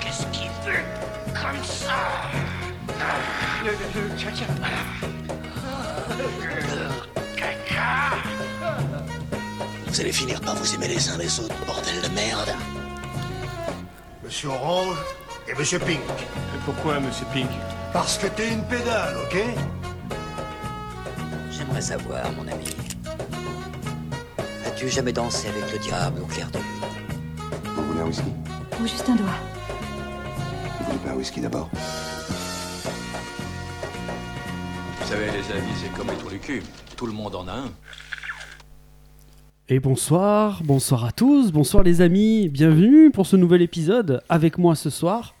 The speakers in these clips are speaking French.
Qu'est-ce qu'il fait comme ça? Le, le, le caca. Le caca. Vous allez finir par vous aimer les uns les autres, bordel de merde. Monsieur Orange et Monsieur Pink. Pourquoi, monsieur Pink? Parce que t'es une pédale, ok? J'aimerais savoir, mon ami. As-tu jamais dansé avec le diable au clair de lune? Voulez un whisky Ou juste un doigt. Vous voulez pas un whisky d'abord Vous savez, les amis, c'est comme les trous du cul. Tout le monde en a un. Et bonsoir, bonsoir à tous, bonsoir les amis, bienvenue pour ce nouvel épisode. Avec moi ce soir,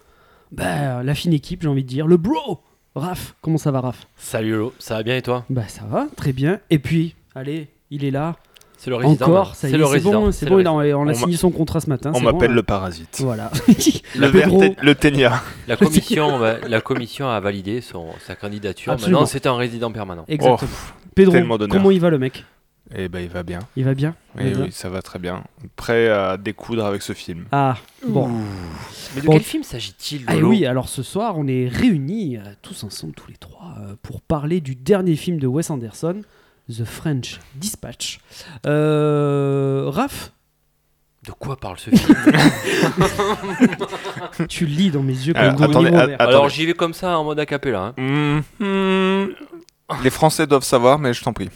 bah, la fine équipe, j'ai envie de dire, le bro Raph, comment ça va Raph? Salut Lolo, ça va bien et toi? Bah ça va, très bien. Et puis, allez, il est là, C'est le résident. encore, là. ça y C'est est, le c'est résident. bon, c'est bon, on a signé son contrat ce matin. On m'appelle bon, le parasite. Voilà. Le, le ténia. La commission, la commission a validé son, sa candidature. Absolument. Maintenant, c'est un résident permanent. Exactement. Oh, Pedro, comment il va le mec? Et ben il va bien. Il va bien? Oui, Il va bien? oui, ça va très bien. Prêt à découdre avec ce film. Ah, bon. Mais de Bon. quel film s'agit-il Ah oui, alors ce soir, on est réunis euh, tous ensemble, tous les trois, euh, pour parler du dernier film de Wes Anderson, The French Dispatch. Euh, Raph, De quoi parle ce film tu lis dans mes yeux comme Alors, attendez, Robert. att- Alors j'y vais comme ça en mode acapella. Hein. Les Français doivent savoir, mais je t'en prie.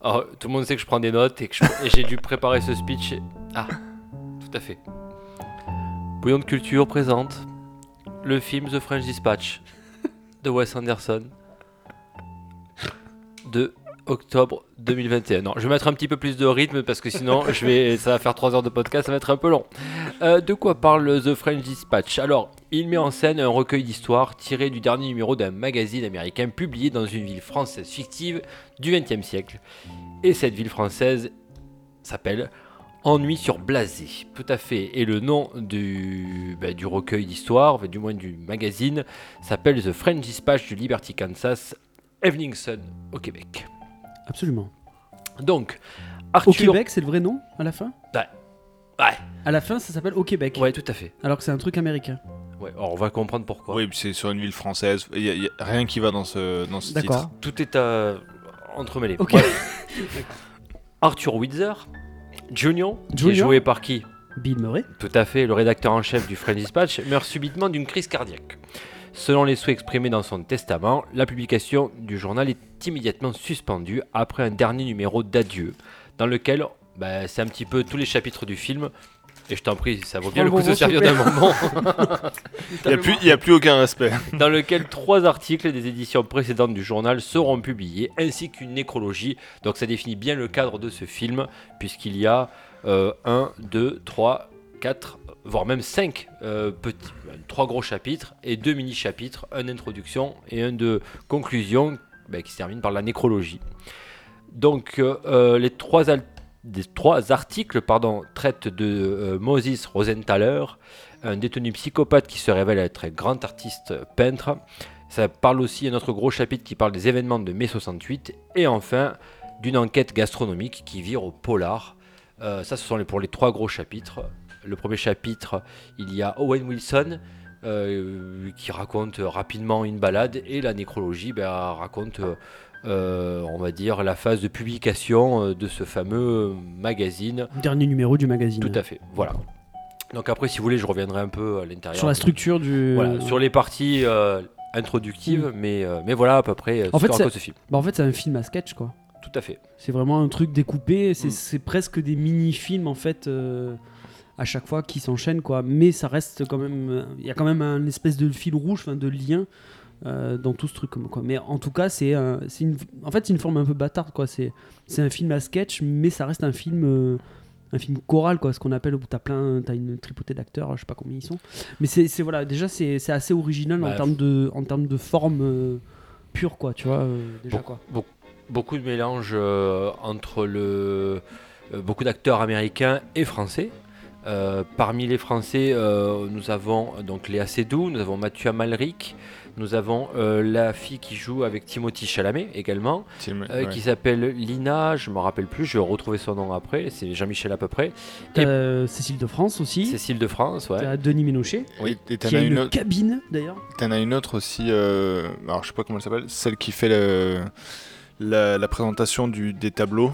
Alors, tout le monde sait que je prends des notes et que j'ai dû préparer ce speech. et- Ah, tout à fait. Bouillon de culture présente le film The French Dispatch de Wes Anderson de octobre 2021. Non, je vais mettre un petit peu plus de rythme parce que sinon je vais, ça va faire 3 heures de podcast, ça va être un peu long. Euh, de quoi parle The French Dispatch? Alors, il met en scène un recueil d'histoires tiré du dernier numéro d'un magazine américain publié dans une ville française fictive du XXe siècle. Et cette ville française s'appelle Ennui sur Blasé. Tout à fait. Et le nom du, bah, recueil d'histoires, du moins du magazine, s'appelle The French Dispatch du Liberty, Kansas, Evening Sun au Québec. Absolument. Donc, Au Arthur. Québec, c'est le vrai nom à la fin? Ouais. Ouais. À la fin, ça s'appelle Au Québec. Ouais, tout à fait. Alors que c'est un truc américain. Ouais, alors on va comprendre pourquoi. Oui, c'est sur une ville française. Il y a, il y a rien qui va dans ce, dans ce D'accord. titre. Tout est euh, entremêlé. Ok. Arthur Windsor, Junior, qui est Junior. joué par qui? Bill Murray. Tout à fait, le rédacteur en chef du French Dispatch meurt subitement d'une crise cardiaque. Selon les souhaits exprimés dans son testament, la publication du journal est immédiatement suspendue après un dernier numéro d'adieu, dans lequel bah, c'est un petit peu tous les chapitres du film. Et je t'en prie, ça vaut bien le coup de se servir d'un moment. Il n'y a plus aucun respect. dans lequel trois articles des éditions précédentes du journal seront publiés, ainsi qu'une nécrologie. Donc ça définit bien le cadre de ce film, puisqu'il y a 1, 2, 3, 4, voire même 5 petits, euh, trois gros chapitres et deux mini-chapitres, un d'introduction et un de conclusion, ben, qui se termine par la nécrologie. Donc euh, euh, les trois, trois articles pardon, traitent de euh, Moses Rosenthaler, un détenu psychopathe qui se révèle être un grand artiste peintre. Ça parle aussi un autre gros chapitre qui parle des événements de mai 68. Et enfin, d'une enquête gastronomique qui vire au polar. Euh, ça, ce sont les, pour les trois gros chapitres. Le premier chapitre, il y a Owen Wilson euh, qui raconte rapidement une balade. Et la nécrologie ben, raconte, euh, on va dire, la phase de publication euh, de ce fameux magazine. Dernier numéro du magazine. Tout à fait, voilà. Donc après, si vous voulez, je reviendrai un peu à l'intérieur. Sur la structure du. Voilà, sur les parties euh, introductives, mais, euh, mais voilà à peu près En ce fait, ce film. Bah, en fait, c'est un film à sketch, quoi. Tout à fait. C'est vraiment un truc découpé. C'est Mm. presque des mini-films, en fait, à chaque fois qui s'enchaînent, quoi. Mais ça reste quand même. euh, Il y a quand même un espèce de fil rouge, de lien. euh, dans tout ce truc quoi mais en tout cas c'est un- c'est une en fait c'est une forme un peu bâtarde quoi c'est c'est un film à sketch mais ça reste un film euh, un film choral quoi ce qu'on appelle où t'as plein t'as une tripotée d'acteurs je sais pas combien ils sont mais c'est voilà déjà c'est assez original en Bah, termes de en termes de forme euh, pure quoi tu vois euh, déjà Bon- quoi Beaucoup, beaucoup de mélange euh, entre le, euh, beaucoup d'acteurs américains et français. Euh, parmi les Français, euh, nous avons donc Léa Seydoux, nous avons Mathieu Amalric, nous avons euh, la fille qui joue avec Timothy Chalamet également, Tim- euh, ouais. qui s'appelle Lina, je me rappelle plus, je vais retrouver son nom après, c'est Jean-Michel à peu près. Et Euh, Cécile de France aussi. Cécile de France, ouais. T'as Denis Ménochet. Oui, et t'en Qui a as une, une autre. cabine d'ailleurs. T'en as une autre aussi, euh, alors je sais pas comment elle s'appelle, celle qui fait le- la, la présentation du, des tableaux.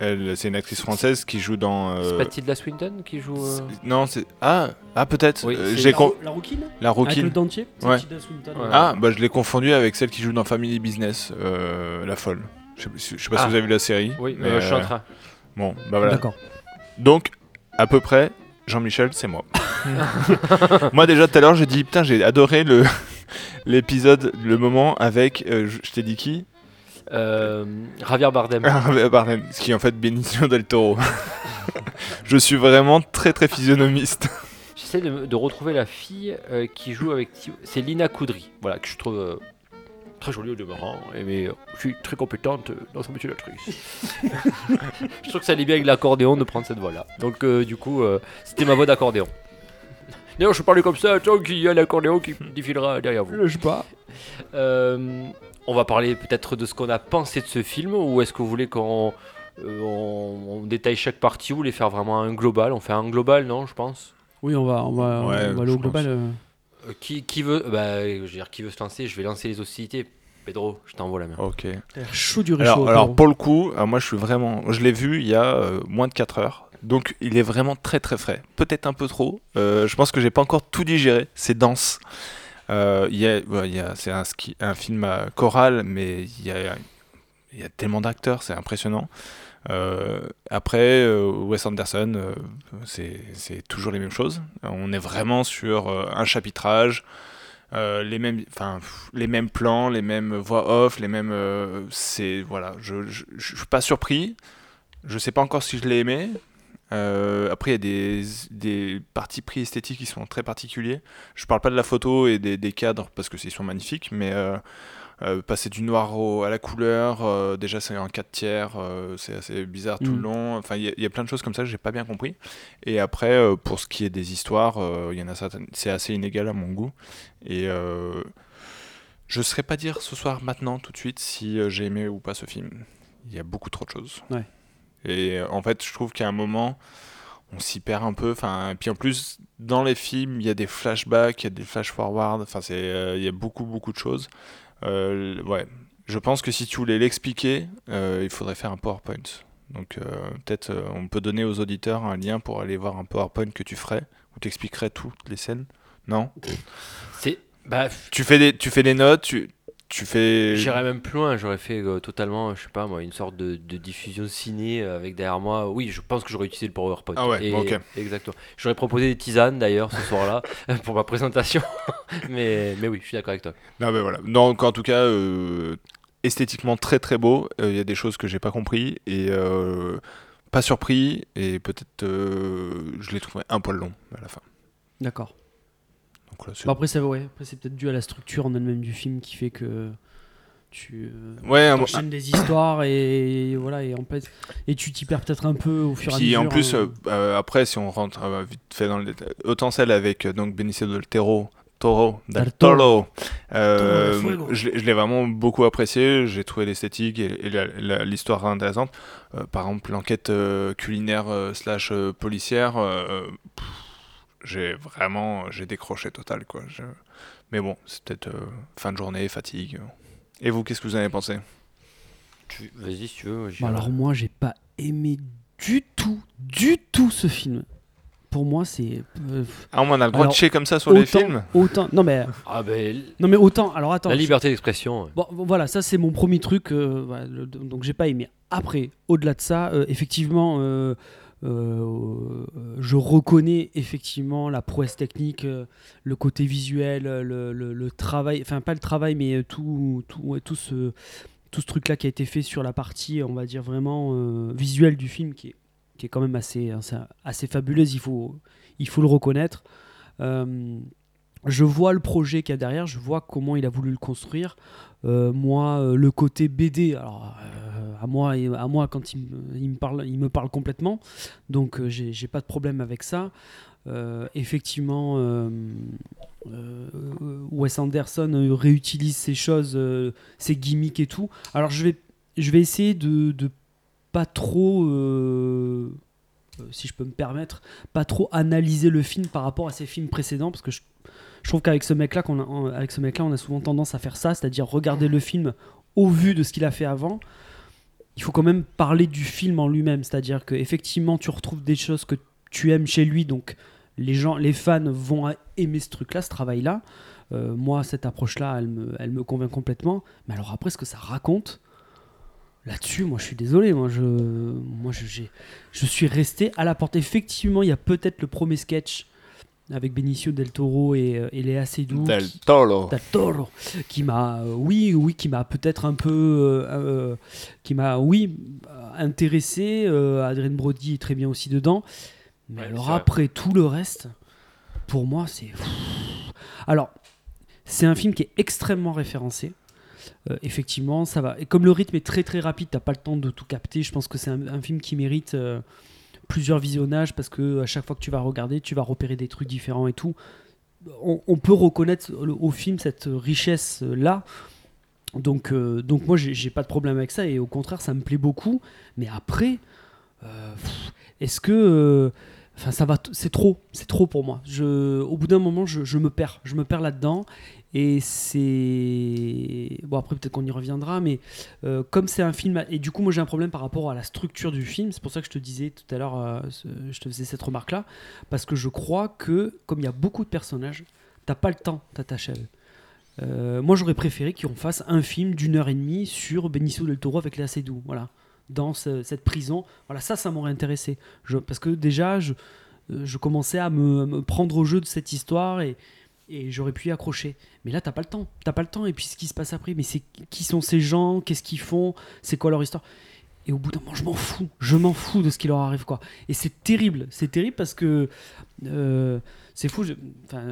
Elle, c'est une actrice française qui joue dans. euh, C'est pas Tilda Swinton qui joue. euh, Non, c'est ah ah peut-être. Oui, euh, La, con- la rouquine la Avec Rookie. le dentier C'est Ouais. Tilda Swinton, Ouais. Ah bah je l'ai confondu avec celle qui joue dans Family Business, euh, la folle. Je sais, pas si- je sais pas Ah. si vous avez vu la série. Oui, mais, euh, je suis en train. Bon, bah voilà. D'accord. Donc, à peu près, Jean-Michel, c'est moi. moi déjà tout à l'heure, j'ai dit putain, j'ai adoré le l'épisode, le moment avec, euh, je t'ai dit qui? Euh, Javier Bardem. Bardem, ce qui est en fait Benicio del Toro. je suis vraiment très très physionomiste. J'essaie de, de retrouver la fille euh, qui joue avec. C'est Lina Coudry, voilà, que je trouve euh, très jolie au demeurant, et mais euh, je suis très compétente dans son métier d'actrice. je trouve que ça allait bien avec l'accordéon de prendre cette voix-là. Donc, euh, du coup, euh, c'était ma voix d'accordéon. D'ailleurs, je parlais comme ça, tant qu'il y a l'accordéon qui défilera derrière vous. Je sais pas. Euh, on va parler peut-être de ce qu'on a pensé de ce film, ou est-ce que vous voulez qu'on euh, on, on détaille chaque partie, ou voulez faire vraiment un global? On fait un global, non, je pense? Oui, on va, on va, Ouais, on va aller au global. euh. Euh, qui, qui veut bah, je veux dire, qui veut se lancer? Je vais lancer les hostilités. Pedro, je t'envoie la main. Ok. Chaud du Alors, réchaud. alors pour le coup, alors moi je suis vraiment, je l'ai vu il y a euh, moins de 4 heures. Donc il est vraiment très très frais. Peut-être un peu trop. Euh, je pense que j'ai pas encore tout digéré. C'est dense. Euh, ouais, c'est un, film à choral, mais il y a, y a tellement d'acteurs, c'est impressionnant. Euh, après, euh, Wes Anderson, euh, c'est toujours les mêmes choses. On est vraiment sur euh, un chapitrage, euh, les mêmes, enfin, les mêmes plans, les mêmes voix off, les mêmes. euh, c'est voilà, je, je, je suis pas surpris. Je sais pas encore si je l'ai aimé. Euh, après, il y a des, des parties pris esthétiques qui sont très particuliers. Je parle pas de la photo et des, des cadres parce que ils sont magnifiques, mais euh, euh, passer du noir au- à la couleur, déjà c'est en 4 tiers, c'est assez bizarre tout Mm. le long. Enfin, il y, a- il y a plein de choses comme ça que j'ai pas bien compris. Et après, pour ce qui est des histoires, il y en a certaines, c'est assez inégal à mon goût. Et je ne saurais pas dire ce soir, maintenant, tout de suite, si j'ai aimé ou pas ce film. Il y a beaucoup trop de choses. Ouais. Et euh, en fait, je trouve qu'à un moment, on s'y perd un peu. Enfin, puis en plus, dans les films, il y a des flashbacks, il y a des flash-forward. Enfin, c'est, euh, il y a beaucoup, beaucoup de choses. Euh, ouais. Je pense que si tu voulais l'expliquer, euh, il faudrait faire un PowerPoint. Donc peut-être on peut donner aux auditeurs un lien pour aller voir un PowerPoint que tu ferais, où tu expliquerais toutes les scènes. Non? C'est. Bah, tu fais des, tu fais des notes, tu, tu fais. J'irais même plus loin, j'aurais fait euh, totalement, je sais pas moi, une sorte de, de diffusion ciné euh, avec derrière moi. Oui, je pense que j'aurais utilisé le PowerPoint. Ah ouais, Et- ok. Exactement. J'aurais proposé des tisanes d'ailleurs ce soir-là pour ma présentation. mais, mais oui, je suis d'accord avec toi. Non, mais voilà. Donc, en tout cas, euh, esthétiquement très très beau. Euh, Il y a des choses que j'ai pas compris et euh, pas surpris. Et peut-être euh, je l'ai trouvé un poil long à la fin. D'accord. Après, ça, ouais, après, c'est peut-être dû à la structure en elle-même du film qui fait que tu euh, Ouais, enchaînes des histoires et voilà et en fait et tu t'y perds peut-être un peu au fur et à Puis mesure. en plus, euh, euh, après, si on rentre euh, vite fait dans le détail, autant celle avec donc Benicio del Toro, Toro, del Toro. Je l'ai je l'ai vraiment beaucoup apprécié. J'ai trouvé l'esthétique et, l'histoire intéressante. Par exemple, l'enquête culinaire slash policière, pff, j'ai vraiment j'ai décroché total quoi. Je- Mais bon, c'est peut-être euh, fin de journée, fatigue. Et vous, qu'est-ce que vous en avez pensé? Tu... Vas-y si tu veux. Bah alors moi j'ai pas aimé du tout, du tout ce film. Pour moi c'est euh, Ah, on a le droit Alors, de chier comme ça sur les films? autant non mais Ah ben, non mais autant alors attends la je- liberté d'expression. ouais. Bon, voilà, ça c'est mon premier truc, euh, voilà, le- donc j'ai pas aimé. Après, au-delà de ça, euh, effectivement, euh, je reconnais effectivement la prouesse technique, euh, le côté visuel, euh, le, travail, enfin pas le travail, mais tout, tout, tout ce, truc-là qui a été fait sur la partie, on va dire vraiment visuelle du film, qui est, qui est quand même assez, assez, assez fabuleuse, il faut, il faut le reconnaître. Je vois le projet qu'il y a derrière, je vois comment il a voulu le construire. Moi, le côté BD, alors à moi, à moi quand il, me- parle, il me parle complètement, donc euh, j'ai pas de problème avec ça. Euh, effectivement, euh, Wes Anderson réutilise ces choses, ces gimmicks et tout. Alors je vais, je vais essayer de, de pas trop, si je peux me permettre, pas trop analyser le film par rapport à ses films précédents, parce que je, trouve qu'avec ce mec-là, avec ce mec-là, on a souvent tendance à faire ça, c'est-à-dire regarder le film au vu de ce qu'il a fait avant. Il faut quand même parler du film en lui-même, c'est-à-dire que effectivement, tu retrouves des choses que tu aimes chez lui, donc les gens, les fans vont aimer ce truc-là, ce travail-là. Euh, moi, cette approche-là, elle me, elle me convient complètement. Mais alors après, ce que ça raconte, là-dessus, moi, je suis désolé. Moi, je, je, je suis resté à la porte. Effectivement, il y a peut-être le premier sketch avec Benicio del Toro et, euh, et Léa Seydoux. Del qui- Toro. Del Toro, qui m'a, euh, oui, oui, qui m'a peut-être un peu, euh, qui m'a, oui, intéressé. Euh, Adrien Brody est très bien aussi dedans. Mais Ouais, alors après tout le reste, pour moi, c'est. Alors, c'est un film qui est extrêmement référencé. Euh, effectivement, ça va. Et comme le rythme est très très rapide, t'as pas le temps de tout capter. Je pense que c'est un, un film qui mérite euh, plusieurs visionnages parce que à chaque fois que tu vas regarder, tu vas repérer des trucs différents et tout. On, peut reconnaître au film cette richesse là. Donc, euh, donc moi, j'ai pas de problème avec ça et au contraire, ça me plaît beaucoup. Mais après, euh, est-ce que euh, Enfin, ça va, c'est trop, c'est trop pour moi. Je, au bout d'un moment, je, je me perds, je me perds là-dedans. Et c'est bon après peut-être qu'on y reviendra, mais euh, comme c'est un film et du coup moi j'ai un problème par rapport à la structure du film. C'est pour ça que je te disais tout à l'heure, euh, je te faisais cette remarque-là, parce que je crois que comme il y a beaucoup de personnages, t'as pas le temps de t'attacher à eux. Moi j'aurais préféré qu'on fasse un film d'une heure et demie sur Benicio del Toro avec Léa Seydoux, voilà, dans ce- cette prison. Voilà, ça, ça m'aurait intéressé. Parce que déjà, je, euh, je commençais à me, me prendre au jeu de cette histoire et, et j'aurais pu y accrocher. Mais là, t'as pas le temps. T'as pas le temps. Et puis, ce qui se passe après, mais c'est qui sont ces gens Qu'est-ce qu'ils font C'est quoi leur histoire? Et au bout d'un moment, je m'en fous. Je m'en fous de ce qui leur arrive, quoi. Et c'est terrible. C'est terrible parce que euh, c'est fou. enfin,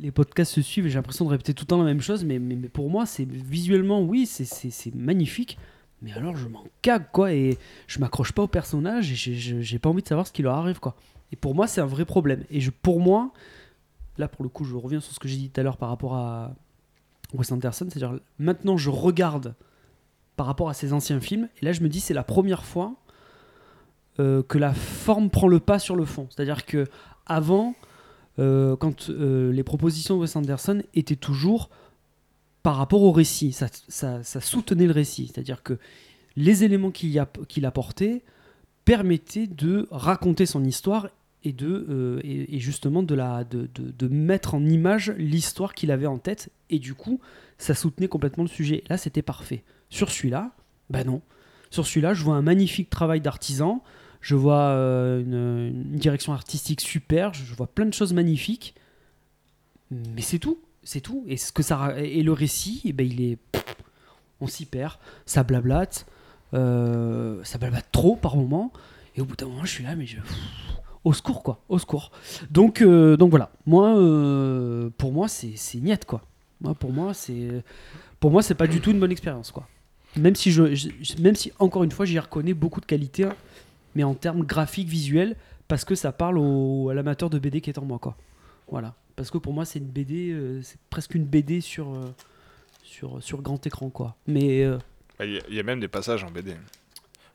les, podcasts se suivent et j'ai l'impression de répéter tout le temps la même chose. Mais, mais, pour moi, c'est visuellement, oui, c'est- magnifique. Mais alors, je m'en cague, quoi. Et je m'accroche pas au personnage et j'ai pas envie de savoir ce qui leur arrive, quoi. Et pour moi, c'est un vrai problème. Et je, pour moi, là, pour le coup, je reviens sur ce que j'ai dit tout à l'heure par rapport à Wes Anderson. C'est-à-dire, maintenant, je regarde par rapport à ses anciens films. Et là, je me dis, c'est la première fois euh, que la forme prend le pas sur le fond. C'est-à-dire que avant, euh, quand euh, les propositions de Wes Anderson étaient toujours par rapport au récit, ça, ça- soutenait le récit. C'est-à-dire que les éléments qu'il apportait permettaient de raconter son histoire et de euh, et, justement de la de, de- mettre en image l'histoire qu'il avait en tête. Et du coup ça soutenait complètement le sujet. Là c'était parfait. Sur celui-là bah non. Sur celui-là je vois un magnifique travail d'artisan. Je vois euh, une, direction artistique super. Je, vois plein de choses magnifiques. Mais c'est tout. C'est tout. Et ce que ça et le récit eh ben il est on s'y perd. Ça blablate. Euh, ça blablate trop par moment et au bout d'un moment je suis là mais je au secours quoi au secours. Donc euh, donc voilà. Moi euh, pour moi c'est c'est niette quoi. Moi pour moi c'est pour moi c'est pas du tout une bonne expérience quoi. Même si je, même si encore une fois j'y reconnais beaucoup de qualités hein, mais en termes graphiques visuels parce que ça parle au, à l'amateur de BD qui est en moi quoi. Voilà. Parce que pour moi c'est une BD euh, c'est presque une BD sur sur sur grand écran quoi. Mais Bah, Il y, y a même des passages en BD.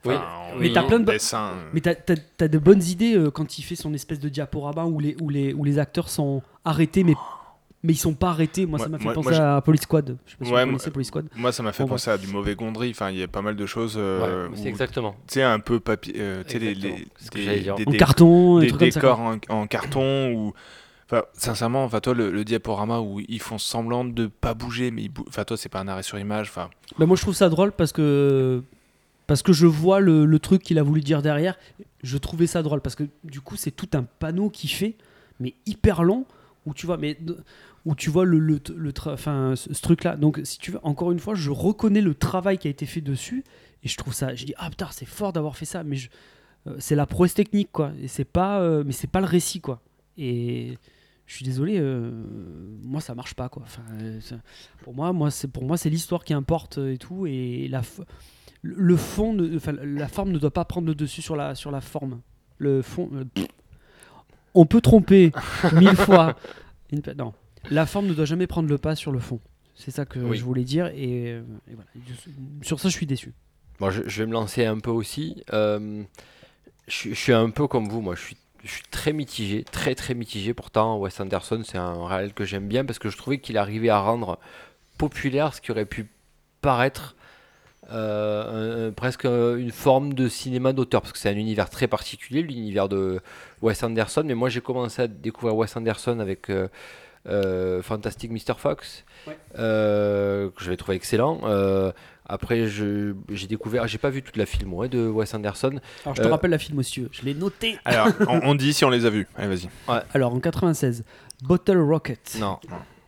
Oui, mais t'as plein de dessin. Mais t'as, t'as- t'as de bonnes idées euh, quand il fait son espèce de diaporama où les, où les, où les acteurs sont arrêtés, mais, mais ils sont pas arrêtés. Moi, ça m'a fait moi- penser moi, à Police Squad. Je sais pas si Ouais, vous moi- connaissez Police Squad. Moi, ça m'a fait penser à du mauvais gondry. Enfin, il y a pas mal de choses. euh, Ouais, c'est où- exactement. Tu sais, un peu papier. euh, tu sais, les, des- j'allais dire. des En carton, décors en, en carton ou. Enfin, sincèrement, enfin, toi, le, le diaporama où ils font semblant de pas bouger, mais ils bou- enfin, toi, c'est pas un arrêt sur image. Enfin, Bah, moi, je trouve ça drôle parce que, parce que je vois le, truc qu'il a voulu dire derrière. Je trouvais ça drôle parce que du coup, c'est tout un panneau qui fait, mais hyper long, où tu vois, mais, où tu vois le, ce, truc-là. Donc, si tu veux, encore une fois, je reconnais le travail qui a été fait dessus et je trouve ça. Je dis, ah putain, c'est fort d'avoir fait ça, mais euh, c'est la prouesse technique, quoi. Et c'est pas, euh, mais c'est pas le récit, quoi. Et je suis désolé, euh, moi ça marche pas quoi. Pour moi, moi c'est pour moi c'est l'histoire qui importe et tout et la le fond, ne- enfin la forme ne doit pas prendre le dessus sur la sur la forme. Le fond, euh, pff. on peut tromper mille fois. Une non, la forme ne doit jamais prendre le pas sur le fond. C'est ça que Oui. je voulais dire et, euh, et voilà. Sur ça, je suis déçu. Bon, je, je vais me lancer un peu aussi. Euh, je, suis- je suis un peu comme vous, moi. Je suis, je suis très mitigé, très très mitigé. Pourtant, Wes Anderson, c'est un réel que j'aime bien parce que je trouvais qu'il arrivait à rendre populaire ce qui aurait pu paraître euh, un- un- presque une forme de cinéma d'auteur parce que c'est un univers très particulier, l'univers de Wes Anderson. Mais moi, j'ai commencé à découvrir Wes Anderson avec euh, euh, Fantastic Mr. Fox, Ouais. euh, que j'avais trouvé excellent. Euh, après, je- j'ai découvert, j'ai pas vu toute la film ouais, de Wes Anderson. Alors je te Euh, rappelle la film monsieur, je l'ai noté. Alors, on, on dit si on les a vus. Allez, vas-y. Alors en 96, Bottle Rocket, Non,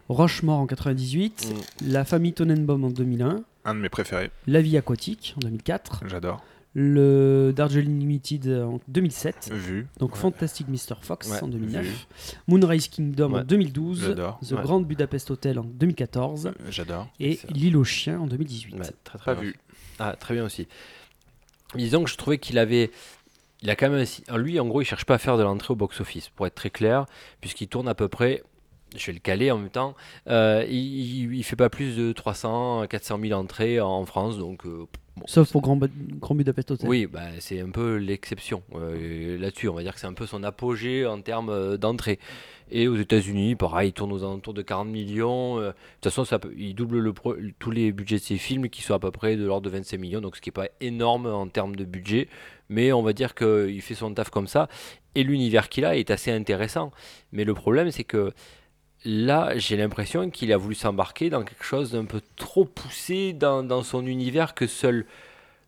Rochemort en 98, Mm. La famille Tonnenbaum en 2001, Un de mes préférés. La vie aquatique en 2004, J'adore. le Darjeeling Limited en 2007, Vu. donc Ouais. Fantastic Mr. Fox Ouais, en 2009, vu. Moonrise Kingdom en Ouais, 2012, j'adore. The Ouais. Grand Budapest Hotel en 2014 J'adore. et. L'île aux chiens en 2018. Ouais, très, très Pas bien vu. aussi. Ah, très bien aussi. Disons que je trouvais qu'il avait. Il a quand même. Lui, en gros, il cherche pas à faire de l'entrée au box-office, pour être très clair, puisqu'il tourne à peu près. Je vais le caler en même temps. euh, il, il fait pas plus de 300, 400 000 entrées en France, donc. euh, bon, Sauf au Grand, Grand Budapest Hotel. Oui, bah, c'est un peu l'exception euh, là-dessus. On va dire que c'est un peu son apogée en termes d'entrée. Et aux États-Unis, pareil, il tourne aux alentours de 40 millions. de toute façon, ça il double le pro- tous les budgets de ses films qui sont à peu près de l'ordre de 25 millions, donc ce qui n'est pas énorme en termes de budget. Mais on va dire qu'il fait son taf comme ça. Et l'univers qu'il a est assez intéressant. Mais le problème, c'est que là, j'ai l'impression qu'il a voulu s'embarquer dans quelque chose d'un peu trop poussé dans, son univers que seul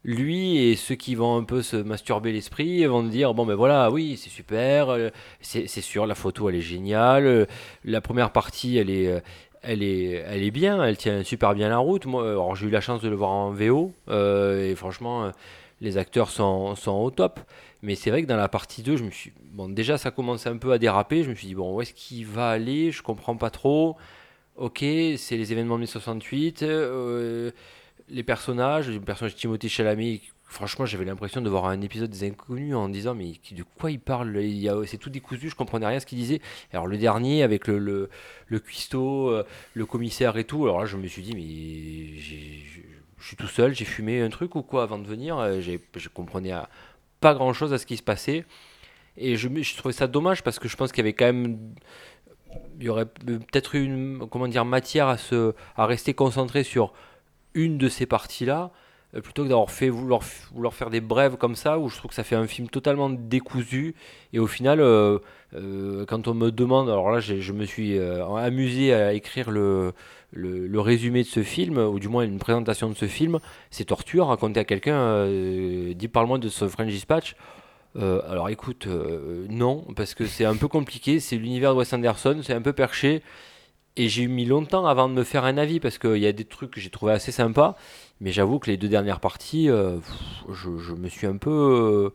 lui et ceux qui vont un peu se masturber l'esprit vont dire bon ben voilà oui c'est super euh, c'est sûr la photo elle est géniale euh, la première partie elle est euh, elle est, elle est bien, elle tient super bien la route. Moi, j'ai eu la chance de le voir en VO et franchement, les acteurs sont, au top. Mais c'est vrai que dans la partie 2, je me suis déjà ça commence un peu à déraper. Je me suis dit bon où est-ce qu'il va aller? Je comprends pas trop. Ok, c'est les événements de mai 68. euh, les personnages, le personnage de Timothée Chalamet, franchement, j'avais l'impression de voir un épisode des Inconnus en disant mais de quoi il parle? C'est tout décousu, je comprenais rien ce qu'il disait. Alors le dernier avec le, le, le cuistot, euh, le commissaire et tout, alors là je me suis dit mais je suis tout seul, j'ai fumé un truc ou quoi avant de venir Euh, j'ai- Je comprenais pas grand chose à ce qui se passait. Et je, trouvais ça dommage parce que je pense qu'il y avait quand même il y aurait peut-être eu une comment dire matière à se à rester concentré sur une de ces parties là plutôt que d'avoir fait vouloir, vouloir faire des brèves comme ça où je trouve que ça fait un film totalement décousu et au final euh, euh, quand on me demande alors là je me suis euh, amusé à écrire le, le, résumé de ce film ou du moins une présentation de ce film c'est torture raconter à quelqu'un euh, dit parle-moi de ce French Dispatch. Euh, alors écoute, euh, non, parce que c'est un peu compliqué, c'est l'univers de Wes Anderson, c'est un peu perché, et j'ai mis longtemps avant de me faire un avis, parce qu'il y a des trucs que j'ai trouvé assez sympas, mais j'avoue que les deux dernières parties, euh, je, me suis un peu...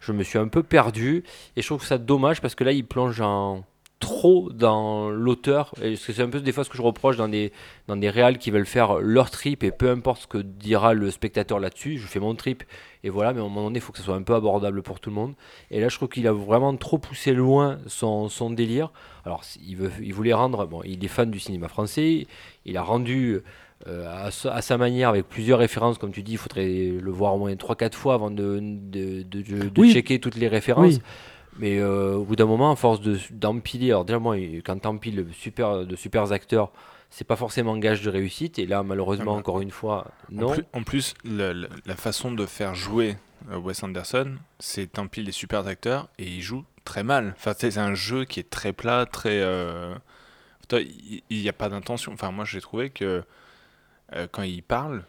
je me suis un peu perdu, et je trouve ça dommage, parce que là, il plonge en trop dans l'auteur, et parce que c'est un peu des fois ce que je reproche dans des, dans des réals qui veulent faire leur trip, et peu importe ce que dira le spectateur là-dessus, je fais mon trip, et voilà, mais à un moment donné, il faut que ça soit un peu abordable pour tout le monde. Et là, je trouve qu'il a vraiment trop poussé loin son, son délire. Alors, il, veut, il voulait rendre, bon, il est fan du cinéma français, il a rendu euh, à, sa- à sa manière avec plusieurs références, comme tu dis, il faudrait le voir au moins 3-4 fois avant de, de, de- de- de Oui. checker toutes les références. Oui. Mais euh, au bout d'un moment, à force de- d'empiler, alors déjà, moi, quand t'empiles super, de super acteurs, c'est pas forcément gage de réussite. Et là, malheureusement, Ah encore une fois, En non. plus, en plus, la façon de faire jouer euh, Wes Anderson, c'est un pile des super acteurs et il joue très mal. Enfin, c'est un jeu qui est très plat, très. euh, Il n'y a pas d'intention. Enfin, moi, j'ai trouvé que euh, quand il parle,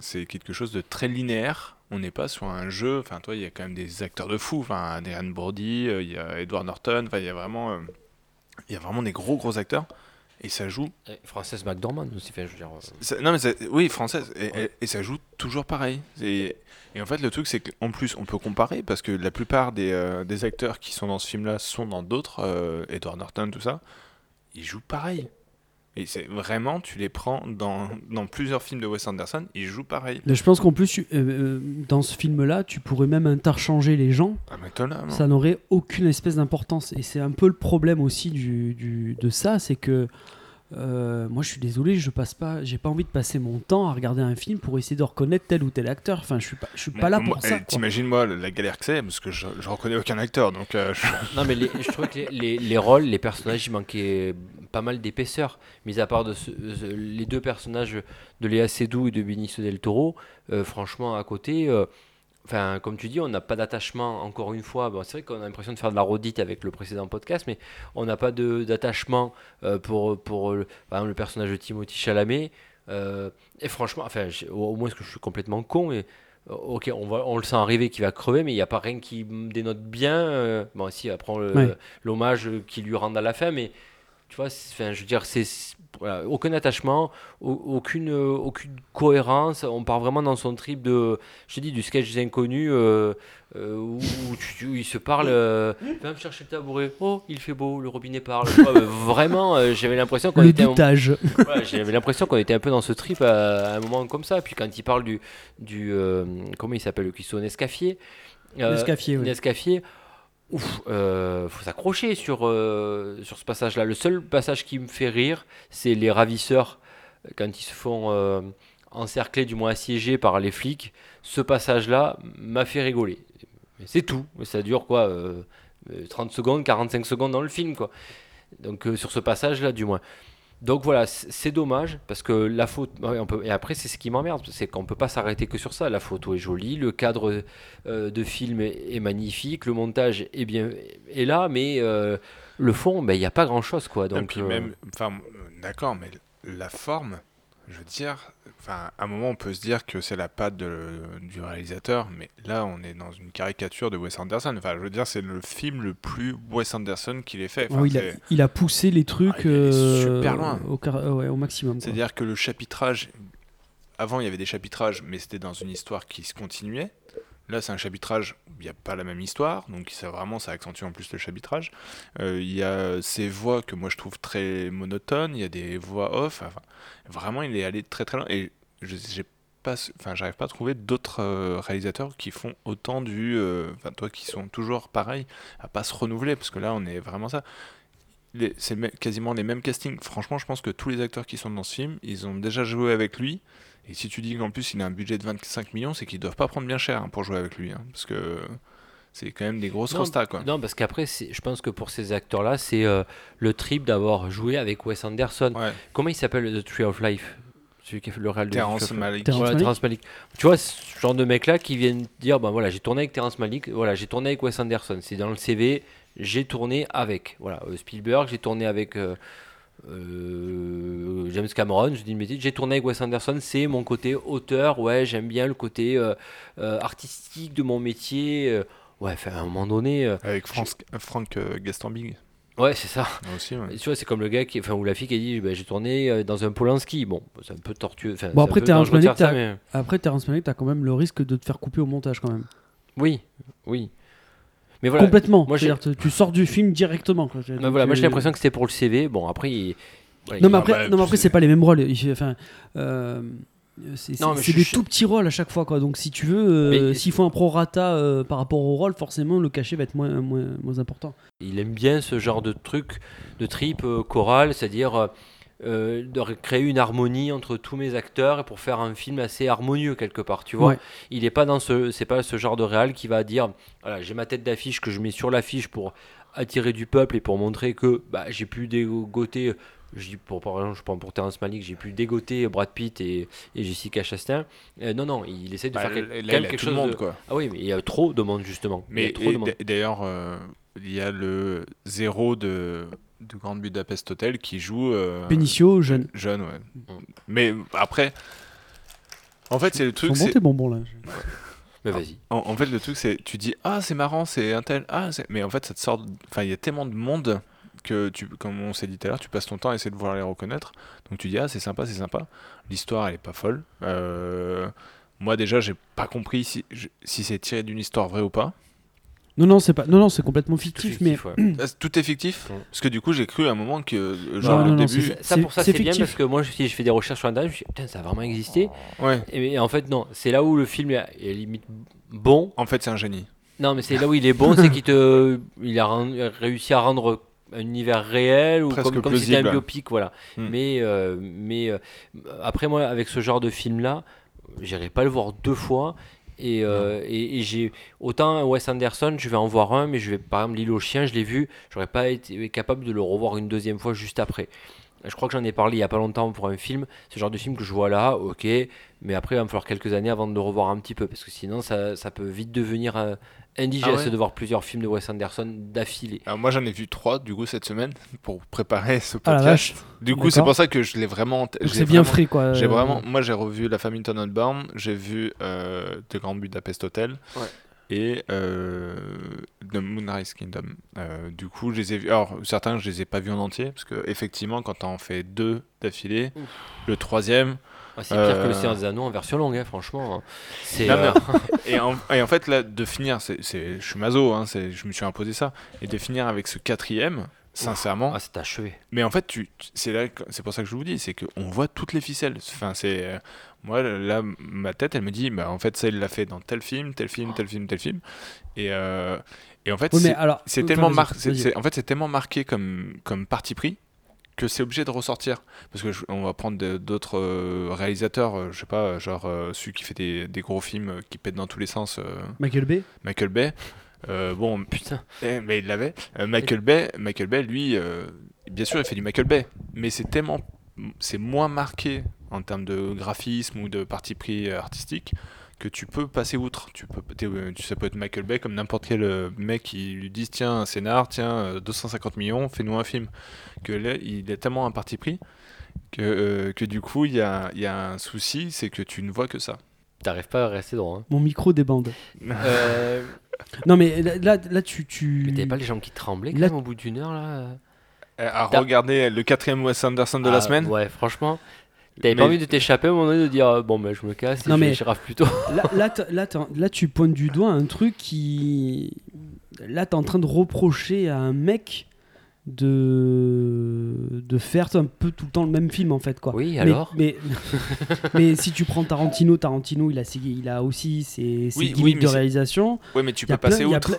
c'est quelque chose de très linéaire. On n'est pas sur un jeu. Enfin, toi, il y a quand même des acteurs de fou. Enfin, Adrian Brody, euh, il y a Edward Norton. Enfin, il y a vraiment, euh, il y a vraiment des gros gros acteurs. Et ça joue. Et Frances McDormand aussi, enfin, je veux dire. euh, ça- non, mais ça- oui, française. Et, et- et ça joue toujours pareil. Et, et en fait, le truc, c'est qu'en plus, on peut comparer parce que la plupart des, euh, des acteurs qui sont dans ce film-là sont dans d'autres, euh, Edward Norton, tout ça. Ils jouent pareil. Et c'est vraiment, tu les prends dans, dans plusieurs films de Wes Anderson, ils jouent pareil. Mais je pense qu'en plus, tu- euh, euh, dans ce film-là, tu pourrais même interchanger les gens. Ah, là, non. Ça n'aurait aucune espèce d'importance. Et c'est un peu le problème aussi du, du- de ça, c'est que euh, moi je suis désolé, je passe pas, j'ai pas envie de passer mon temps à regarder un film pour essayer de reconnaître tel ou tel acteur. Enfin, je suis pas, je suis pas là pour eh, ça. quoi. T'imagines, moi, la galère que c'est, parce que je, je reconnais aucun acteur, donc euh, je- Non, mais les- je trouvais que les, les- les rôles, les personnages, il manquait pas mal d'épaisseur. Mis à part de ce- ce- les deux personnages de Léa Seydoux et de Benicio del Toro, euh, franchement, à côté, euh, comme tu dis, on n'a pas d'attachement, encore une fois. Bon, c'est vrai qu'on a l'impression de faire de la redite avec le précédent podcast, mais on n'a pas d'attachement euh, pour, pour le, par exemple, le personnage de Timothy Chalamet. Euh, et franchement, enfin, au, moins, est-ce que je suis complètement con et, euh, Ok, on, va, on le sent arriver qu'il va crever, mais il n'y a pas rien qui me dénote bien. euh, bon, si, après, Ouais. l'hommage qu'il lui rend à la fin, mais tu vois, enfin, je veux dire, c'est voilà, aucun attachement, au- aucune, aucune cohérence. On part vraiment dans son trip de, je te dis, du sketch des inconnus euh, euh, où, tu- où il se parle. euh, Viens me chercher le tabouret. Oh, il fait beau, le robinet parle. Euh, vraiment, j'avais l'impression qu'on était. un- j'avais l'impression qu'on était un peu dans ce trip à, à un moment comme ça. Puis quand il parle du, du comment il s'appelle le cuistot Nescaffier, euh, Nescaffier, oui. Nescaffier, ouf, euh, faut s'accrocher sur euh, sur ce passage-là. Le seul passage qui me fait rire, c'est les ravisseurs euh, quand ils se font euh, encercler, du moins assiégés par les flics. Ce passage-là m'a fait rigoler. C'est tout. Ça dure quoi euh, euh, 30 secondes, 45 secondes dans le film, quoi. Donc sur ce passage-là, du moins. Donc voilà, c'est dommage parce que la photo. ouais, on peut, et après, c'est ce qui m'emmerde, c'est qu'on peut pas s'arrêter que sur ça. La photo est jolie, le cadre euh, de film est, est magnifique, le montage est bien est là, mais euh, le fond, ben, il n'y a pas grand-chose quoi. Et Donc puis euh, même, enfin, euh, d'accord, mais la forme, je veux dire, enfin, à un moment, on peut se dire que c'est la patte de- du réalisateur, mais là, on est dans une caricature de Wes Anderson. Enfin, je veux dire, c'est le film le plus Wes Anderson qu'il ait fait. Enfin, il, a, c'est- il a poussé les trucs Ah, euh, super loin. Au, car- euh, ouais, au maximum. C'est-à-dire que le chapitrage, avant, il y avait des chapitrages, mais c'était dans une histoire qui se continuait. Là, c'est un chapitrage il n'y a pas la même histoire, donc ça vraiment, ça accentue en plus le chapitrage. Euh, Il y a ces voix que moi je trouve très monotones, il y a des voix off. Enfin, vraiment, il est allé très très loin. Et je j'ai pas, enfin, j'arrive pas à trouver d'autres euh, réalisateurs qui font autant du, euh, enfin, toi qui sont toujours pareils, à pas se renouveler, parce que là, on est vraiment ça. C'est me- quasiment les mêmes castings. Franchement, je pense que tous les acteurs qui sont dans ce film, ils ont déjà joué avec lui. Et si tu dis qu'en plus il a un budget de 25 millions, c'est qu'ils doivent pas prendre bien cher hein, pour jouer avec lui. hein, parce que c'est quand même des grosses non, rostas, quoi. non, parce qu'après, je pense que pour ces acteurs-là, c'est euh, le trip d'avoir joué avec Wes Anderson. Ouais. Comment il s'appelle The Tree of Life? Celui qui a fait le réal de Terrence The Tree of Life. Malick. Terrence Voilà, Malick. Terrence Malick. Tu vois, ce genre de mec-là qui viennent dire ben voilà, j'ai tourné avec Terrence Malick, voilà, j'ai tourné avec Wes Anderson. C'est dans le CV, j'ai tourné avec. Voilà, euh, Spielberg, j'ai tourné avec euh, euh, James Cameron, je dis une bêtise, j'ai tourné avec Wes Anderson, c'est mon côté auteur, ouais, j'aime bien le côté euh, euh, artistique de mon métier. ouais, enfin, à un moment donné, euh, Avec Franck, Franck euh, Gastambing ouais, c'est ça. aussi. ouais. Tu vois, c'est comme le gars qui, enfin, ou la fille qui a dit, ben, j'ai tourné dans un Polanski. Bon, c'est un peu tortueux. enfin, Bon, Terrence Malick, mais- Après, Terrence Malick, t'as quand même le risque de te faire couper au montage quand même. Oui, oui. Mais voilà, Complètement. moi, tu- tu sors du film directement. quoi. Donc, voilà, moi j'ai l'impression que c'était pour le CV. Bon, après, il- voilà, Non, il- mais après, bah, non, mais après c'est- pas les mêmes rôles. Enfin, euh, c'est des je- tout petits rôles à chaque fois. Quoi. Donc, si tu veux, euh, s'il faut un prorata euh, par rapport au rôle, forcément, le cachet va être moins, moins, moins important. il aime bien ce genre de truc, de trip euh, choral, c'est-à-dire euh, de ré- créer une harmonie entre tous mes acteurs et pour faire un film assez harmonieux quelque part, tu vois. Ouais. Il est pas dans ce, c'est pas ce genre de réal qui va dire, voilà, j'ai ma tête d'affiche que je mets sur l'affiche pour attirer du peuple et pour montrer que bah, j'ai pu dégoter. Je dis pour par exemple, je prends pour Terrence Malick, j'ai pu dégoter Brad Pitt et, et Jessica Chastain. Euh, non, non, il essaie de Bah, faire quel- là, a quelque chose monde, de- quoi. Ah oui, mais il y a trop de monde justement. Mais d'ailleurs, euh, il y a le zéro de, de Grand Budapest Hotel qui joue. euh, Benicio, jeune. Jeune, ouais. Mais après. En fait, c'est le truc. c'est- monter bonbon là. Mais vas-y. En, en fait, le truc, c'est tu dis ah c'est marrant, c'est un tel, ah c'est- mais en fait ça te sort. Enfin, il y a tellement de monde que, tu, comme on s'est dit tout à l'heure, tu passes ton temps à essayer de vouloir les reconnaître. Donc tu dis, ah, c'est sympa, c'est sympa. L'histoire, elle est pas folle. Euh, moi, déjà, j'ai pas compris si, si c'est tiré d'une histoire vraie ou pas. Non, non, c'est pas. Non, non, c'est complètement fictif, mais. Fictif, ouais. Ah, Tout est fictif Ouais. Parce que du coup, j'ai cru à un moment que, euh, genre, Non, au non, non, début. c'est- Ça, pour ça, c'est c'est bien fictif. parce que moi, si je fais des recherches sur Internet, je me dis, putain, ça a vraiment existé. Ouais, Et, et en fait, non, c'est là où le film est, est limite bon. en fait, c'est un génie. Non, mais c'est là où il est bon, c'est qu'il te, il a réussi à rendre un univers réel ou Presque comme, comme si c'était un biopic, voilà. Hmm. Mais, euh, mais euh, après moi, avec ce genre de film-là, j'irai pas le voir deux fois. Et, euh, et, et j'ai autant Wes Anderson, je vais en voir un, mais je vais par exemple l'île aux chiens, je l'ai vu, j'aurais pas été capable de le revoir une deuxième fois juste après. Je crois que j'en ai parlé il y a pas longtemps pour un film, ce genre de film que je vois là, ok, mais après il va me falloir quelques années avant de le revoir un petit peu, parce que sinon ça, ça peut vite devenir indigeste Ah ouais de voir plusieurs films de Wes Anderson d'affilée. Moi, j'en ai vu trois, du coup, cette semaine, pour préparer ce Ah podcast. du coup, c'est pour ça que je l'ai vraiment. C'est bien frais, quoi. J'ai vraiment, moi j'ai revu La famille Tannenbaum, j'ai vu euh, The Grand Budapest Hotel Ouais. et euh, The Moonrise Kingdom. Euh, du coup, je les ai vus. Alors certains, je les ai pas vus en entier parce que effectivement, quand t'en fais deux d'affilée, le troisième. Ah, c'est pire que Euh, le Seigneur des Anneaux en version longue, hein, franchement. hein. C'est Non, euh, Et en, et en fait, là, de finir, c'est, c'est- je suis maso, hein, c'est, je me suis imposé ça, et de finir avec ce quatrième, sincèrement. ah, c'est achevé. Mais en fait, tu, c'est là, que- c'est pour ça que je vous dis, c'est qu'on voit toutes les ficelles. Enfin, c'est euh, moi là, ma tête, elle me dit, bah en fait, ça il l'a fait dans tel film, tel film, tel film, tel film. Et euh, et en fait, c'est, alors. c'est enfin, tellement vas-y, mar- c'est- vas-y. c'est- en fait, c'est tellement marqué comme comme parti pris que c'est obligé de ressortir parce que je- on va prendre d'autres euh, réalisateurs euh, je sais pas genre euh, celui qui fait des, des gros films euh, qui pètent dans tous les sens euh, Michael Bay? Michael Bay Euh, bon Putain. eh, mais il l'avait. Euh, Michael Bay, Michael Bay, lui, euh, bien sûr, il fait du Michael Bay, mais c'est tellement, c'est moins marqué en termes de graphisme ou de parti pris euh, artistique que tu peux passer outre. Tu peux, euh, tu, ça peut être Michael Bay comme n'importe quel euh, mec qui lui dit tiens un scénar, tiens euh, 250 millions, fais-nous un film. Que là, il est tellement un parti pris que, euh, que du coup, il y a, il y a un souci, c'est que tu ne vois que ça. T'arrives pas à rester droit. hein. Mon micro débande. Euh, Non, mais là, là, là, tu. tu... mais t'avais pas les jambes qui tremblaient quand Là- même au bout d'une heure là? Euh, À regarder le quatrième Wes Anderson de la Ah, semaine? Ouais, franchement. T'avais Mais- pas envie de t'échapper à un moment donné de dire euh, bon, ben je me casse et Non, je mais- chez Raph plutôt. Là, là, là, là, tu pointes du doigt un truc qui. Là, t'es en train de reprocher à un mec de de faire un peu tout le temps le même film en fait quoi. Oui, alors mais, mais si tu prends Tarantino, Tarantino il a, ses- il a aussi ses, ses Oui, oui, gimmicks de réalisation. Ouais, mais tu Il y a peux passer plein- a outre. plein-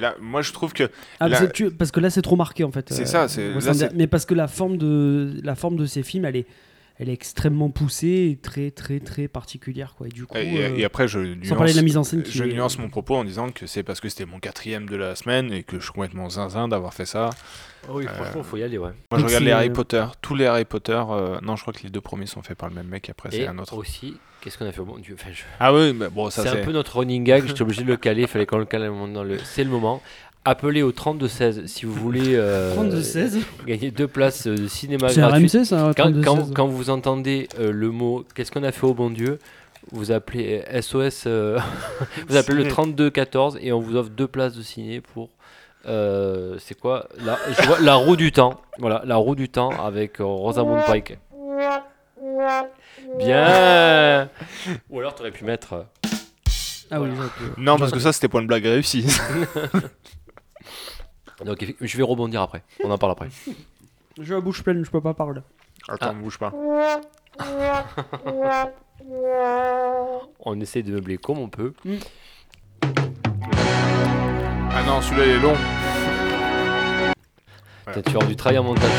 Là, moi, je trouve que Ah, Là- c'est- tu- parce que là c'est trop marqué en fait. C'est euh, ça, c'est- Wes là, mais parce que la forme de la forme de ces films, elle est elle est extrêmement poussée et très très très particulière quoi. Et du coup, Et, euh, et après, je sans nuance, parler de la mise en scène je est- nuance mon propos en disant que c'est parce que c'était mon quatrième de la semaine et que je suis complètement zinzin d'avoir fait ça. Oui, franchement, faut y aller, ouais. Moi, je regarde les Harry euh, Potter, tous les Harry Potter. euh, non, je crois que les deux premiers sont faits par le même mec. Après, c'est un autre. aussi, qu'est-ce qu'on a fait bon Dieu je- Ah oui, mais bon, ça C'est c'est. un peu notre running gag, j'étais obligé de le caler, il fallait qu'on le cale à un moment dans le... C'est le moment. Appelez au 32-16 si vous voulez euh, 32-16. gagner deux places euh, de cinéma C'est gratuites. RMC ça, Quand, 32-16. quand- quand vous entendez euh, le mot qu'est-ce qu'on a fait au bon Dieu, vous appelez SOS, euh, vous appelez le 3214 et on vous offre deux places de ciné pour. euh, c'est quoi la, je vois, la roue du temps. Voilà, la roue du temps avec euh, Rosamund Pike. Bien Ou alors tu aurais pu mettre. euh, Ah oui, Non, parce que ça, c'était point de blague réussi. Donc je vais rebondir après. On en parle après. J'ai la bouche pleine, je peux pas parler. Attends, Ah. bouge pas. On essaie de meubler comme on peut. Ah non, celui-là, il est long. T'as tu as du travail en montage.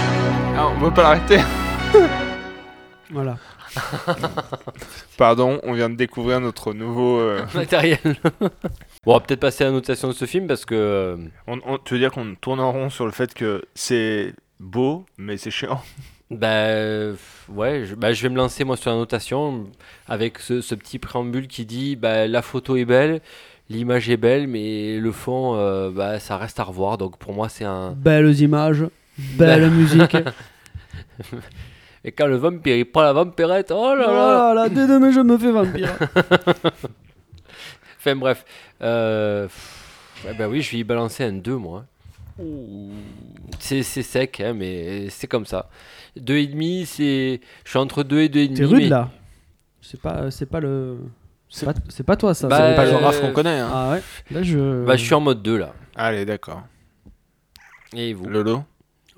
Ah, on peut pas l'arrêter. Voilà. Pardon, on vient de découvrir notre nouveau. euh, Matériel. bon, on va peut-être passer à la notation de ce film parce que. euh, on- on- tu veux dire qu'on tourne en rond sur le fait que c'est beau, mais c'est chiant? Bah ouais, je, bah, je vais me lancer moi sur la notation avec ce, ce petit préambule qui dit bah, la photo est belle, l'image est belle, mais le fond, euh, bah, ça reste à revoir. Donc pour moi, c'est un. Belles images, belle musique. Et quand le vampire il prend la vampirette, oh là là Voilà, dès demain je me fais vampire. Enfin bref. Euh, pff, ouais, bah oui, je vais y balancer un 2 moi. C'est c'est sec, hein, mais c'est comme ça. 2,5, c'est. Je suis entre 2 et 2,5. T'es rude mais- là. C'est pas, c'est pas le. C'est pas, c'est pas toi ça. Bah, c'est- pas le euh, Raph qu'on connaît. Hein. Ah ouais. Là je. Bah, je suis en mode 2 là. Allez, d'accord. Et vous? Lolo?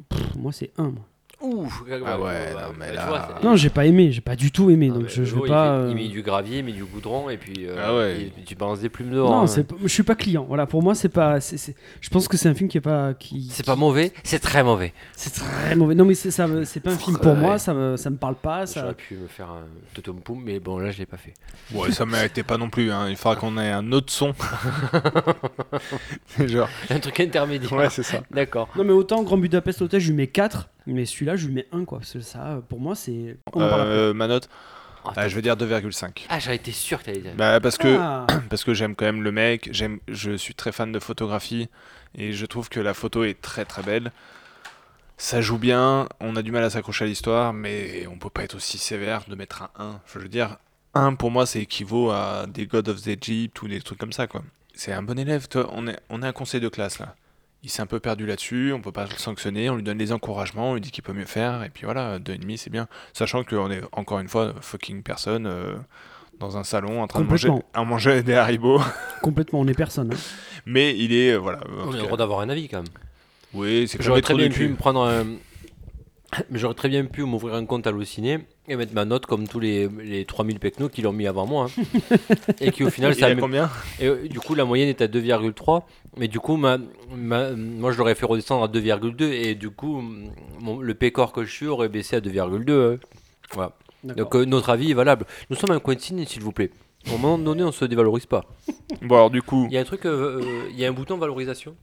Pff, moi c'est 1 moi. Ouh, Ah ouais, non, mais tu là- vois, c'est- Non, j'ai pas aimé, j'ai pas du tout aimé, donc je, je Lolo, veux il pas. fait- euh, Il met du gravier, il met du goudron, et puis euh, Ah ouais. il- tu balances des plumes dehors. Non, hein. c'est pas- je suis pas client. Voilà, pour moi c'est pas. c'est- c'est- Je pense que c'est un film qui est pas. Qui... C'est pas mauvais, c'est très mauvais. C'est très mauvais. Non mais c'est ça, me- c'est pas un film pour Ouais. moi. Ça me, ça me parle pas. Ça. J'aurais pu me faire un totom poum, mais bon, là je l'ai pas fait. Ouais, ça méritait pas non plus. Hein. Il faudra qu'on ait un autre son. Genre. Un truc intermédiaire. Ouais, c'est ça. D'accord. Non mais autant Grand Budapest Hotel, je lui mets 4 mais celui-là je lui mets 1 quoi. Parce que ça, pour moi c'est. on en parle après. Euh, ma note Ah, Ah, Je vais dire 2,5. Ah, j'aurais été sûr que t'allais dire. Bah, parce que Ah. parce que j'aime quand même le mec, j'aime, je suis très fan de photographie et je trouve que la photo est très très belle. Ça joue bien, on a du mal à s'accrocher à l'histoire, mais on peut pas être aussi sévère de mettre un 1. Je veux dire, 1 pour moi c'est équivaut à des God of the Egypt ou des trucs comme ça quoi. C'est un bon élève, toi, on est, on est un conseil de classe là. Il s'est un peu perdu là-dessus, on peut pas le sanctionner, on lui donne les encouragements, on lui dit qu'il peut mieux faire, et puis voilà, 2,5 c'est bien. Sachant qu'on est encore une fois fucking personne euh, dans un salon en train de manger, à manger des haribots. Complètement, on est personne. hein. Mais il est, euh, voilà. On a le droit d'avoir un avis quand même. Oui, c'est comme J'aurais très bien pu me prendre un. Mais j'aurais très bien pu m'ouvrir un compte Allociné et mettre ma note comme tous les, les 3000 pecnos qui l'ont mis avant moi. hein. et qui au final, ça mis- combien? Et euh, du coup, la moyenne est à 2,3. Mais du coup, ma, ma- moi, je l'aurais fait redescendre à 2,2. Et du coup, mon- le pécor que je suis aurait baissé à 2,2. hein. Voilà. Donc, euh, notre avis est valable. Nous sommes un coin de ciné, s'il vous plaît. Au moment donné, on se dévalorise pas. Bon, alors du coup, Il y a un truc, euh, euh, il y a un bouton valorisation.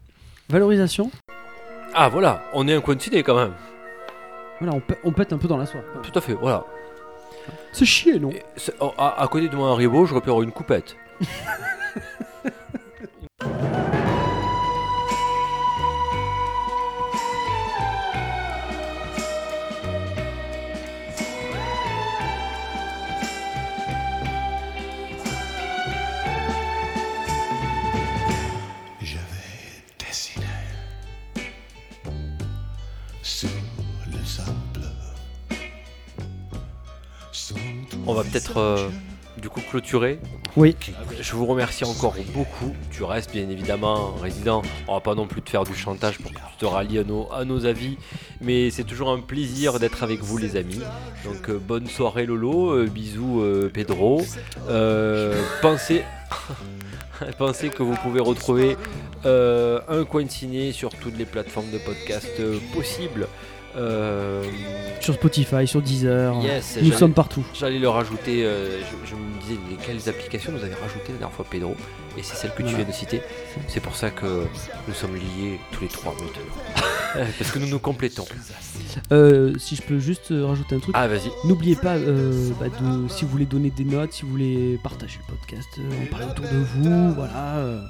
Valorisation? Ah, voilà, on est un coin de ciné quand même. Voilà, on pète un peu dans la soie. Tout à fait, voilà. C'est chier, non oh, à, à côté de mon Haribo, je repère une coupette. On va peut-être euh, du coup clôturer. Oui. Je vous remercie encore beaucoup. Tu restes bien évidemment résident. On va pas non plus te faire du chantage pour que tu te rallies à nos, à nos avis. Mais c'est toujours un plaisir d'être avec vous les amis. Donc euh, bonne soirée Lolo. euh, bisous Pedro. Pensez... Pensez que vous pouvez retrouver un coin de ciné sur toutes les plateformes de podcast possibles. Euh, Sur Spotify, sur Deezer. Yes, Nous sommes partout. J'allais le rajouter, euh, je, je me disais quelles applications vous avez rajoutées la dernière fois Pedro Et c'est celle que tu viens de citer. C'est pour ça que nous sommes liés tous les trois maintenant. Parce que nous nous complétons. Euh, si je peux juste rajouter un truc. Ah vas-y. N'oubliez pas, euh, bah, de, si vous voulez donner des notes, si vous voulez partager le podcast, euh, en parler autour de vous, voilà. euh,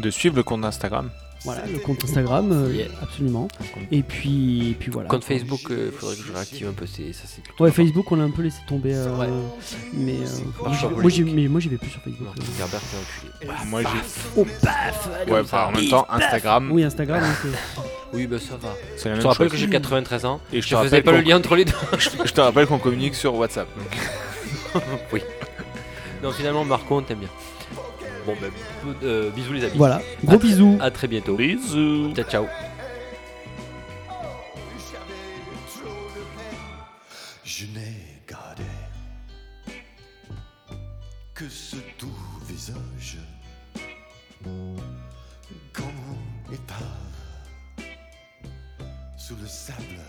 de suivre le compte Instagram. Voilà, le compte Instagram, euh, Yeah. absolument. Et puis, et puis voilà. Compte Facebook, il faudrait que je réactive un peu, c'est, ça c'est Ouais. Facebook, on l'a un peu laissé tomber. euh, Ouais. Mais euh, moi, j'y- mais moi, j'y vais plus sur Facebook. Euh. T'es enculé. Moi, j'ai. Oh, paf allez, Ouais, bah, en même temps, Instagram, Oui, Instagram, hein, c'est- Oui, bah ça va. c'est la Je te rappelle que j'ai 93 ans. Et Je je faisais rappelle pas le qu'on- lien entre les deux. je te rappelle qu'on communique sur WhatsApp. donc. non, finalement, Marco, on t'aime bien. Bon, peu- euh, bisous les amis. Voilà, gros À bisous. À très bientôt. Bisous. Ciao, ciao. Je n'ai gardé que ce doux visage comme une épave sous le sable